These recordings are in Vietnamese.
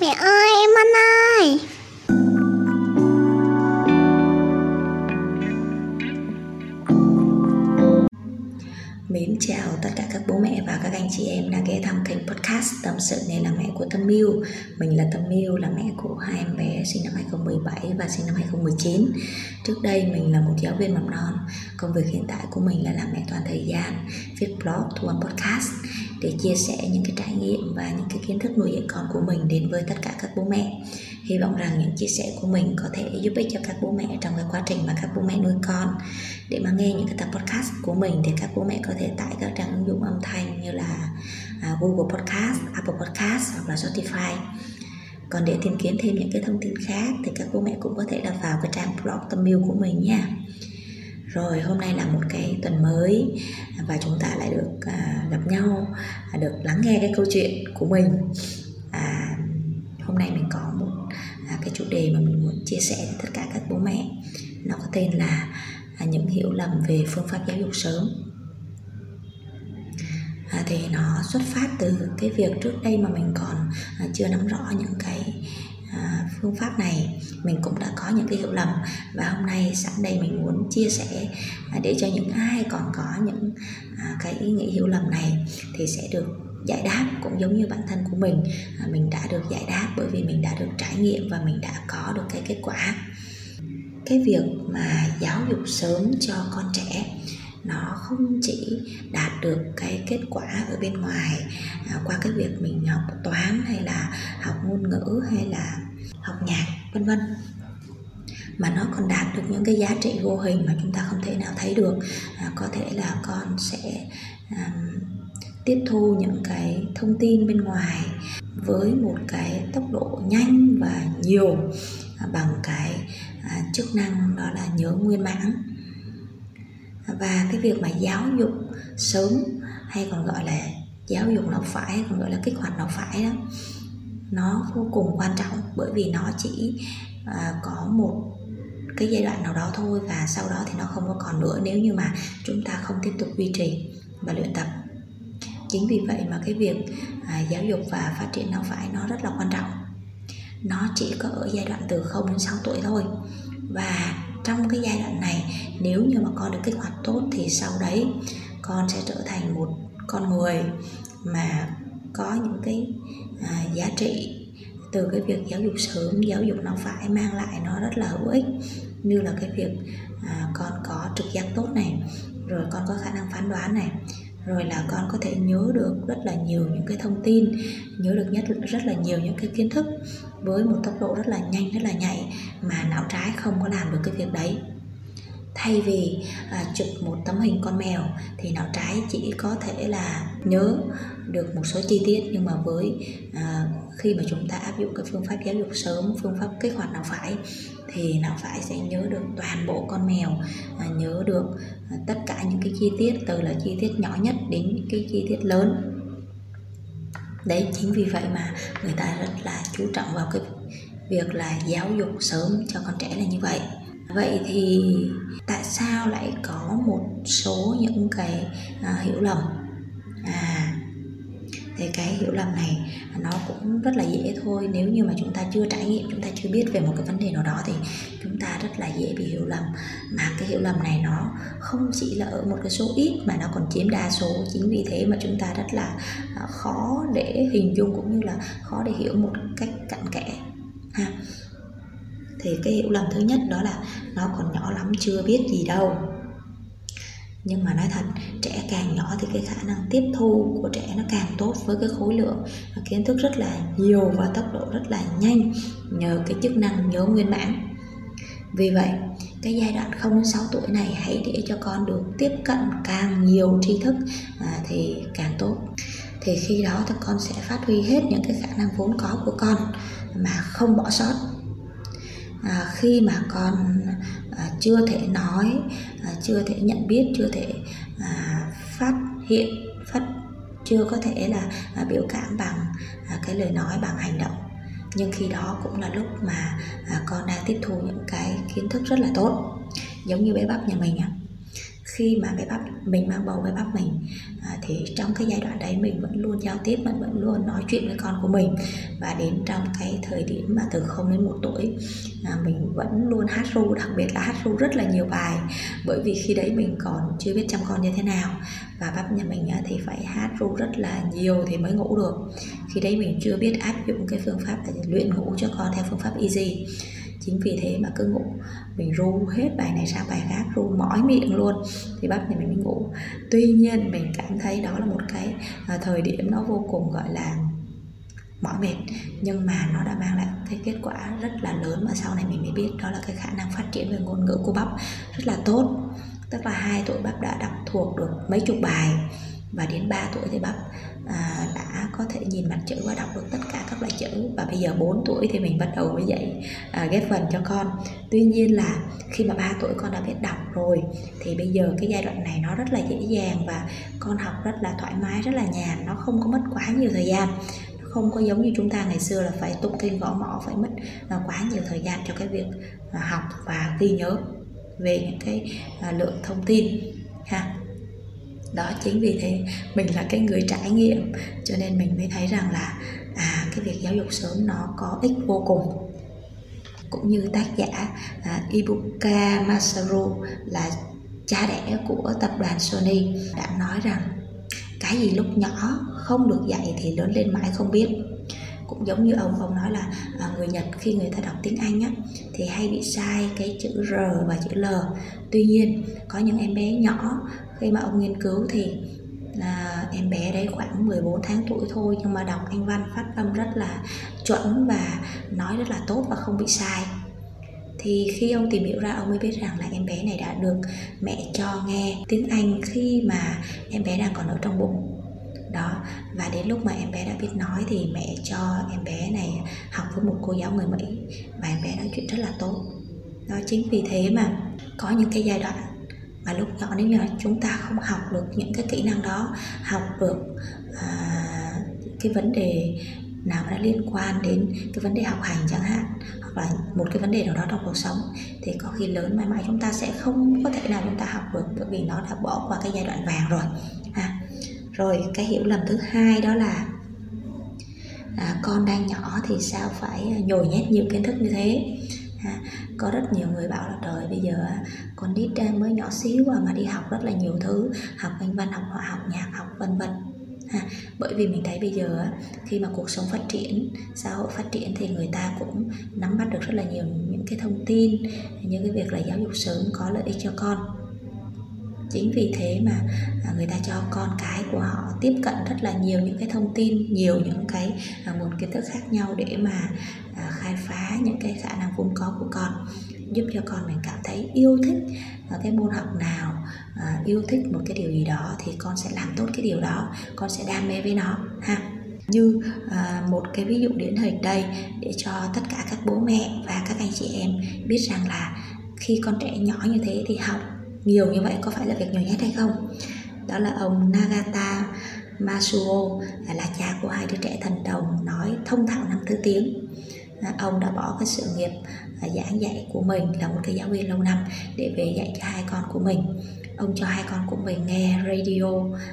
Mẹ ơi em ăn ơi. Mến chào tất cả các bố mẹ và các anh chị em đã ghé thăm kênh podcast Tâm sự này là mẹ của Tâm Miu Mình là Tâm Miu là mẹ của hai em bé sinh năm 2017 và sinh năm 2019 Trước đây mình là một giáo viên mầm non Công việc hiện tại của mình là làm mẹ toàn thời gian Viết blog, thu âm podcast. Để chia sẻ những cái trải nghiệm và những cái kiến thức nuôi dạy con của mình đến với tất cả các bố mẹ. Hy vọng rằng những chia sẻ của mình có thể giúp ích cho các bố mẹ trong cái quá trình mà các bố mẹ nuôi con. Để mà nghe những cái tập podcast của mình thì các bố mẹ có thể tải các trang ứng dụng âm thanh như là à, Google Podcast, Apple Podcast hoặc là Spotify. Còn để tìm kiếm thêm những cái thông tin khác thì các bố mẹ cũng có thể là vào cái trang blog tâm yêu của mình nha rồi hôm nay là một cái tuần mới và chúng ta lại được à, gặp nhau à, được lắng nghe cái câu chuyện của mình. À, hôm nay mình có một à, cái chủ đề mà mình muốn chia sẻ với tất cả các bố mẹ. Nó có tên là à, những hiểu lầm về phương pháp giáo dục sớm. À, thì nó xuất phát từ cái việc trước đây mà mình còn à, chưa nắm rõ những cái phương pháp này mình cũng đã có những cái hiểu lầm. Và hôm nay sẵn đây mình muốn chia sẻ à, để cho những ai còn có những à, cái ý nghĩ hiểu lầm này thì sẽ được giải đáp cũng giống như bản thân của mình. À, mình đã được giải đáp bởi vì mình đã được trải nghiệm và mình đã có được cái kết quả. Cái việc mà giáo dục sớm cho con trẻ nó không chỉ đạt được cái kết quả ở bên ngoài à, qua cái việc mình học toán hay là học ngôn ngữ hay là học nhạc vân vân. Mà nó còn đạt được những cái giá trị vô hình mà chúng ta không thể nào thấy được. À, có thể là con sẽ à, tiếp thu những cái thông tin bên ngoài với một cái tốc độ nhanh và nhiều à, bằng cái à, chức năng đó là nhớ nguyên mãn. Và cái việc mà giáo dục sớm hay còn gọi là giáo dục não phải còn gọi là kích hoạt não phải đó nó vô cùng quan trọng bởi vì nó chỉ à, có một cái giai đoạn nào đó thôi và sau đó thì nó không có còn nữa nếu như mà chúng ta không tiếp tục duy trì và luyện tập. Chính vì vậy mà cái việc à, giáo dục và phát triển não phải nó rất là quan trọng. Nó chỉ có ở giai đoạn từ 0 đến 6 tuổi thôi. Và trong cái giai đoạn này nếu như mà con được kích hoạt tốt thì sau đấy con sẽ trở thành một con người mà có những cái à, giá trị từ cái việc giáo dục sớm giáo dục nó phải mang lại nó rất là hữu ích. Như là cái việc à, con có trực giác tốt này rồi con có khả năng phán đoán này rồi là con có thể nhớ được rất là nhiều những cái thông tin nhớ được nhất rất là nhiều những cái kiến thức với một tốc độ rất là nhanh rất là nhạy mà não trái không có làm được cái việc đấy thay vì à, chụp một tấm hình con mèo thì não trái chỉ có thể là nhớ được một số chi tiết. Nhưng mà với à, khi mà chúng ta áp dụng cái phương pháp giáo dục sớm phương pháp kích hoạt não phải thì não phải sẽ nhớ được toàn bộ con mèo à, nhớ được à, tất cả những cái chi tiết từ là chi tiết nhỏ nhất đến cái chi tiết lớn. Đấy chính vì vậy mà người ta rất là chú trọng vào cái việc là giáo dục sớm cho con trẻ là như vậy vậy thì tại sao lại có một số những cái à, hiểu lầm? À thì cái hiểu lầm này nó cũng rất là dễ thôi. Nếu như mà chúng ta chưa trải nghiệm chúng ta chưa biết về một cái vấn đề nào đó thì chúng ta rất là dễ bị hiểu lầm. Mà cái hiểu lầm này nó không chỉ là ở một cái số ít mà nó còn chiếm đa số. Chính vì thế mà chúng ta rất là à, khó để hình dung cũng như là khó để hiểu một cách cặn kẽ thì cái hiểu lầm thứ nhất đó là nó còn nhỏ lắm chưa biết gì đâu. Nhưng mà nói thật trẻ càng nhỏ thì cái khả năng tiếp thu của trẻ nó càng tốt với cái khối lượng kiến thức rất là nhiều và tốc độ rất là nhanh nhờ cái chức năng nhớ nguyên bản. Vì vậy cái giai đoạn 0 đến 6 tuổi này hãy để cho con được tiếp cận càng nhiều tri thức à, thì càng tốt. Thì khi đó thì con sẽ phát huy hết những cái khả năng vốn có của con mà không bỏ sót à, khi mà con à, chưa thể nói à, chưa thể nhận biết chưa thể à, phát hiện phát chưa có thể là à, biểu cảm bằng à, cái lời nói bằng hành động. Nhưng khi đó cũng là lúc mà à, con đang tiếp thu những cái kiến thức rất là tốt giống như bé bắp nhà mình á khi mà bé bắp mình mang bầu bé bắp mình à, thì trong cái giai đoạn đấy mình vẫn luôn giao tiếp mình vẫn luôn nói chuyện với con của mình. Và đến trong cái thời điểm mà từ 0 đến 1 tuổi à, mình vẫn luôn hát ru đặc biệt là hát ru rất là nhiều bài. Bởi vì khi đấy mình còn chưa biết chăm con như thế nào. Và bắp nhà mình thì phải hát ru rất là nhiều thì mới ngủ được. Khi đấy mình chưa biết áp dụng cái phương pháp để luyện ngủ cho con theo phương pháp easy chính vì thế mà cứ ngủ. Mình ru hết bài này sang bài khác ru mỏi miệng luôn. Thì bắp thì mình mới ngủ. Tuy nhiên mình cảm thấy đó là một cái à, thời điểm nó vô cùng gọi là mỏi mệt. Nhưng mà nó đã mang lại cái kết quả rất là lớn mà sau này mình mới biết đó là cái khả năng phát triển về ngôn ngữ của bắp rất là tốt. Tức là hai tuổi bắp đã đọc thuộc được mấy chục bài và đến 3 tuổi thì bắp à, đã có thể nhìn mặt chữ và đọc được tất các loại chữ. Và bây giờ 4 tuổi thì mình bắt đầu mới dạy à, ghép phần cho con. Tuy nhiên là khi mà 3 tuổi con đã biết đọc rồi thì bây giờ cái giai đoạn này nó rất là dễ dàng và con học rất là thoải mái rất là nhàn. Nó không có mất quá nhiều thời gian. Không có giống như chúng ta ngày xưa là phải tụng kinh gõ mõ phải mất à, quá nhiều thời gian cho cái việc à, học và ghi nhớ về những cái à, lượng thông tin ha. Đó chính vì thế mình là cái người trải nghiệm cho nên mình mới thấy rằng là cái việc giáo dục sớm nó có ích vô cùng. Cũng như tác giả à, Ibuka Masaru là cha đẻ của tập đoàn Sony đã nói rằng cái gì lúc nhỏ không được dạy thì lớn lên mãi không biết. Cũng giống như ông ông nói là à, người Nhật khi người ta đọc tiếng Anh á thì hay bị sai cái chữ R và chữ L. Tuy nhiên có những em bé nhỏ khi mà ông nghiên cứu thì là em bé đấy khoảng 14 tháng tuổi thôi, nhưng mà đọc anh văn phát âm rất là chuẩn và nói rất là tốt và không bị sai. Thì khi ông tìm hiểu ra, ông mới biết rằng là em bé này đã được mẹ cho nghe tiếng Anh khi mà em bé đang còn ở trong bụng. Đó, và đến lúc mà em bé đã biết nói thì mẹ cho em bé này học với một cô giáo người Mỹ và em bé nói chuyện rất là tốt. Đó, chính vì thế mà có những cái giai đoạn mà lúc nhỏ nếu như là chúng ta không học được những cái kỹ năng đó học được à, cái vấn đề nào đã liên quan đến cái vấn đề học hành chẳng hạn hoặc là một cái vấn đề nào đó trong cuộc sống thì có khi lớn mãi mãi chúng ta sẽ không có thể nào chúng ta học được bởi vì nó đã bỏ qua cái giai đoạn vàng rồi à, rồi cái hiểu lầm thứ hai đó là à, con đang nhỏ thì sao phải nhồi nhét nhiều kiến thức như thế có rất nhiều người bảo là trời, bây giờ con nít mới nhỏ xíu à, mà đi học rất là nhiều thứ, học anh văn, học họa học nhạc, học vân vân ha. bởi vì mình thấy bây giờ khi mà cuộc sống phát triển, xã hội phát triển thì người ta cũng nắm bắt được rất là nhiều những cái thông tin như cái việc là giáo dục sớm có lợi ích cho con chính vì thế mà à, người ta cho con cái của họ tiếp cận rất là nhiều những cái thông tin nhiều những cái à, nguồn kiến thức khác nhau để mà à, khai phá những cái khả năng vốn có của con giúp cho con mình cảm thấy yêu thích cái môn học nào yêu thích một cái điều gì đó thì con sẽ làm tốt cái điều đó con sẽ đam mê với nó ha. Như à, một cái ví dụ điển hình đây để cho tất cả các bố mẹ và các anh chị em biết rằng là khi con trẻ nhỏ như thế thì học nhiều như vậy có phải là việc nhỏ nhất hay không? Đó là ông Nagata Masuo là cha của hai đứa trẻ thần đồng, nói thông thạo năm thứ tiếng. Ông đã bỏ cái sự nghiệp à, giảng dạy của mình là một cái giáo viên lâu năm để về dạy cho hai con của mình. Ông cho hai con của mình nghe radio,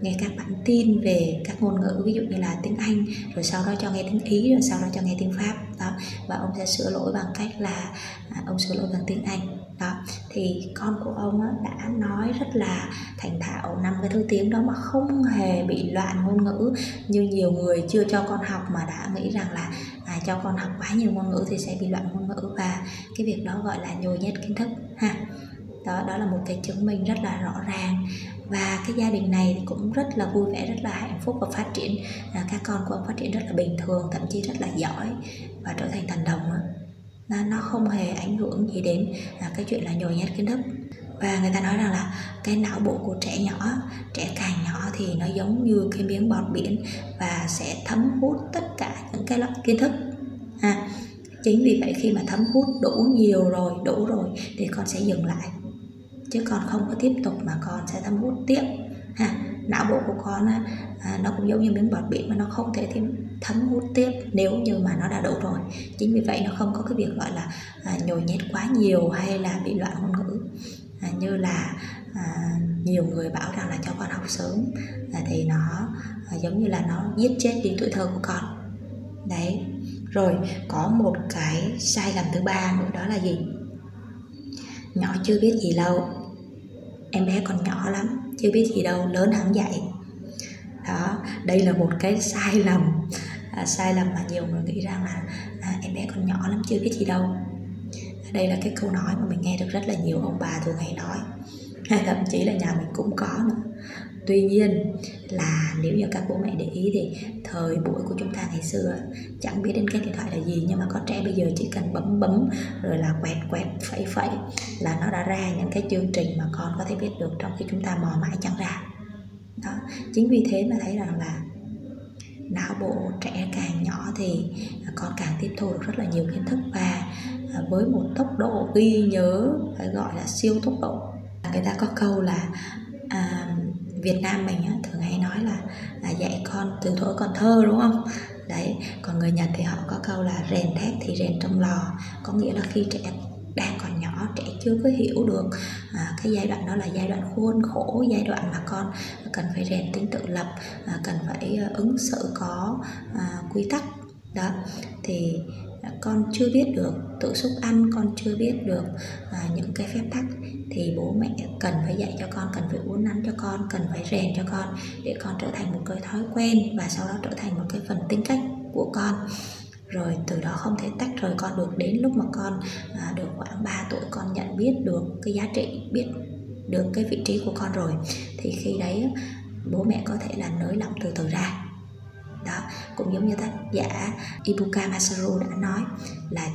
nghe các bản tin về các ngôn ngữ, ví dụ như là tiếng anh, rồi sau đó cho nghe tiếng ý, rồi sau đó cho nghe tiếng pháp. Đó, và ông sẽ sửa lỗi bằng cách là à, ông sửa lỗi bằng tiếng anh đó thì con của ông á, đã nói rất là thành thạo năm cái thứ tiếng đó mà không hề bị loạn ngôn ngữ. Như nhiều người chưa cho con học mà đã nghĩ rằng là à, cho con học quá nhiều ngôn ngữ thì sẽ bị loạn ngôn ngữ và cái việc đó gọi là nhồi nhét kiến thức ha. Đó đó là một cái chứng minh rất là rõ ràng. Và cái gia đình này thì cũng rất là vui vẻ rất là hạnh phúc và phát triển. À, các con của ông phát triển rất là bình thường thậm chí rất là giỏi và trở thành thành đồng nó, nó không hề ảnh hưởng gì đến à, cái chuyện là nhồi nhét kiến thức. Và người ta nói rằng là cái não bộ của trẻ nhỏ trẻ càng nhỏ thì nó giống như cái miếng bọt biển và sẽ thấm hút tất cả những cái loại kiến thức. À, chính vì vậy khi mà thấm hút đủ nhiều rồi đủ rồi thì con sẽ dừng lại. Chứ con không có tiếp tục mà con sẽ thấm hút tiếp. Ha não bộ của con á, à, nó cũng giống như miếng bọt biển mà nó không thể thêm thấm hút tiếp nếu như mà nó đã đủ rồi. Chính vì vậy nó không có cái việc gọi là à, nhồi nhét quá nhiều hay là bị loạn ngôn ngữ. À, như là à, nhiều người bảo rằng là cho con học sớm à, thì nó à, giống như là nó giết chết đi tuổi thơ của con. Đấy rồi có một cái sai lầm thứ ba nữa đó là gì? Nhỏ chưa biết gì lâu. Em bé còn nhỏ lắm chưa biết gì đâu lớn hẳn dạy đó đây là một cái sai lầm. À, sai lầm mà nhiều người nghĩ rằng là à, em bé còn nhỏ lắm chưa biết gì đâu. Đây là cái câu nói mà mình nghe được rất là nhiều ông bà thường hay nói. Hay thậm chí là nhà mình cũng có nữa tuy nhiên là nếu như các bố mẹ để ý thì thời buổi của chúng ta ngày xưa chẳng biết đến cái điện thoại là gì nhưng mà có trẻ bây giờ chỉ cần bấm bấm rồi là quẹt quẹt phẩy phẩy là nó đã ra những cái chương trình mà con có thể biết được trong khi chúng ta mò mãi chẳng ra. Đó chính vì thế mà thấy rằng là não bộ trẻ càng nhỏ thì con càng tiếp thu được rất là nhiều kiến thức và à, với một tốc độ ghi nhớ phải gọi là siêu tốc độ. Người ta có câu là à, Việt Nam mình á, thường hay nói là, là dạy con từ thuở còn thơ đúng không? Đấy còn người Nhật thì họ có câu là rèn thép thì rèn trong lò có nghĩa là khi trẻ đang còn nhỏ trẻ chưa có hiểu được à, cái giai đoạn đó là giai đoạn khuôn khổ giai đoạn mà con cần phải rèn tính tự lập à, cần phải à, ứng xử có à, quy tắc. Đó thì Dạ, con chưa biết được tự xúc ăn con chưa biết được à, những cái phép tắc thì bố mẹ cần phải dạy cho con cần phải uốn nắn cho con cần phải rèn cho con để con trở thành một cái thói quen và sau đó trở thành một cái phần tính cách của con. Rồi từ đó không thể tách rời con được đến lúc mà con à, được khoảng 3 tuổi con nhận biết được cái giá trị biết được cái vị trí của con rồi thì khi đấy bố mẹ có thể là nới lỏng từ từ ra đó cũng giống như tác giả Ibuka Masaru đã nói là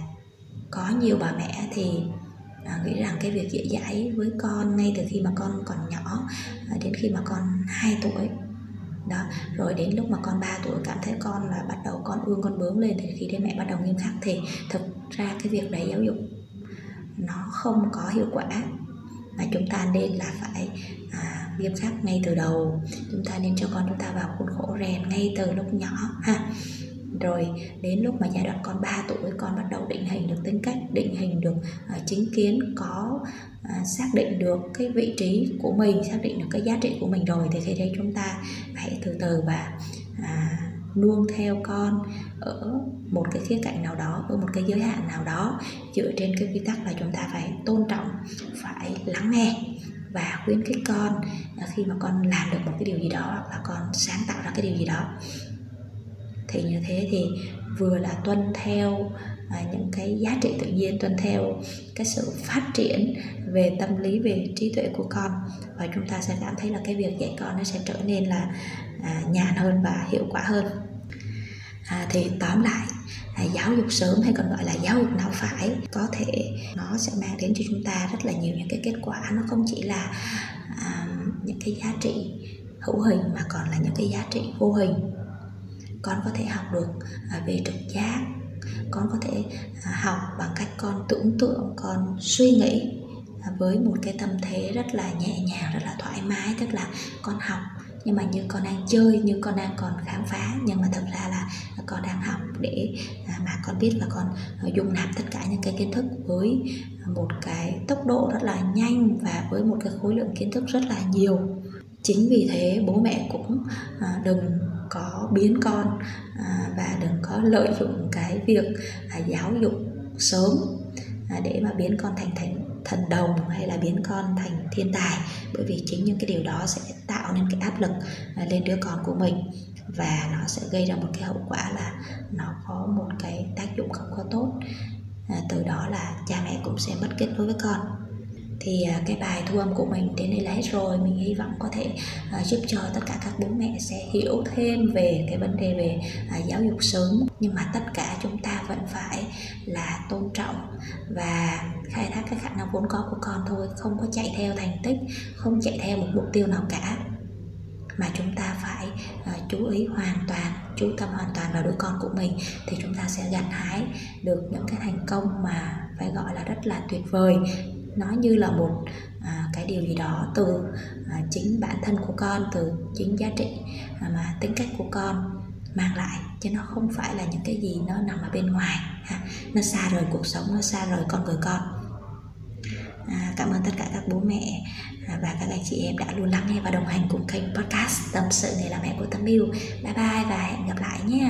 có nhiều bà mẹ thì à, nghĩ rằng cái việc dễ dãi với con ngay từ khi mà con còn nhỏ à, đến khi mà con 2 tuổi. Đó rồi đến lúc mà con 3 tuổi cảm thấy con là bắt đầu con ương con bướng lên thì khi đấy mẹ bắt đầu nghiêm khắc thì thực ra cái việc đấy giáo dục nó không có hiệu quả. Mà chúng ta nên là phải nghiêm khắc ngay từ đầu. Chúng ta nên cho con chúng ta vào khuôn khổ rèn ngay từ lúc nhỏ ha. Rồi đến lúc mà giai đoạn con 3 tuổi con bắt đầu định hình được tính cách định hình được uh, chính kiến có uh, xác định được cái vị trí của mình xác định được cái giá trị của mình rồi thì khi đây chúng ta hãy từ từ và uh, nuông theo con ở một cái khía cạnh nào đó ở một cái giới hạn nào đó dựa trên cái quy tắc là chúng ta phải tôn trọng phải lắng nghe và khuyến khích con à, khi mà con làm được một cái điều gì đó hoặc là con sáng tạo ra cái điều gì đó. Thì như thế thì vừa là tuân theo à, những cái giá trị tự nhiên tuân theo cái sự phát triển về tâm lý về trí tuệ của con và chúng ta sẽ cảm thấy là cái việc dạy con nó sẽ trở nên là à, nhàn hơn và hiệu quả hơn. À, thì tóm lại giáo dục sớm hay còn gọi là giáo dục não phải có thể nó sẽ mang đến cho chúng ta rất là nhiều những cái kết quả. Nó không chỉ là à, những cái giá trị hữu hình mà còn là những cái giá trị vô hình. Con có thể học được à, về trực giác con có thể à, học bằng cách con tưởng tượng con suy nghĩ à, với một cái tâm thế rất là nhẹ nhàng rất là thoải mái. Tức là con học nhưng mà như con đang chơi như con đang còn khám phá, nhưng mà thật ra là con đang học để à, mà con biết là con à, dung nạp tất cả những cái kiến thức với một cái tốc độ rất là nhanh và với một cái khối lượng kiến thức rất là nhiều. Chính vì thế, bố mẹ cũng à, đừng có biến con và đừng có lợi dụng cái việc giáo dục sớm để mà biến con thành thành thần đồng hay là biến con thành thiên tài. Bởi vì chính những cái điều đó sẽ tạo nên cái áp lực à, lên đứa con của mình. Và nó sẽ gây ra một cái hậu quả là nó có một cái tác dụng không có tốt. À, từ đó là cha mẹ cũng sẽ mất kết nối với con thì à, cái bài thu âm của mình đến đây là hết rồi. Mình hy vọng có thể uh, giúp cho tất cả các bố mẹ sẽ hiểu thêm về cái vấn đề về uh, giáo dục sớm. Nhưng mà tất cả chúng ta vẫn phải là tôn trọng và khai thác cái khả năng vốn có của con thôi. Không có chạy theo thành tích không chạy theo một mục tiêu nào cả. Mà chúng ta phải uh, chú ý hoàn toàn chú tâm hoàn toàn vào đứa con của mình thì chúng ta sẽ gặt hái được những cái thành công mà phải gọi là rất là tuyệt vời nó như là một à, cái điều gì đó từ à, chính bản thân của con từ chính giá trị à, mà tính cách của con mang lại. Chứ nó không phải là những cái gì nó nằm ở bên ngoài ha. nó xa rời cuộc sống nó xa rời con người con. À, cảm ơn tất cả các bố mẹ à, và các anh chị em đã luôn lắng nghe và đồng hành cùng kênh podcast tâm sự người là mẹ của Tâm yêu. Bye bye và hẹn gặp lại nhé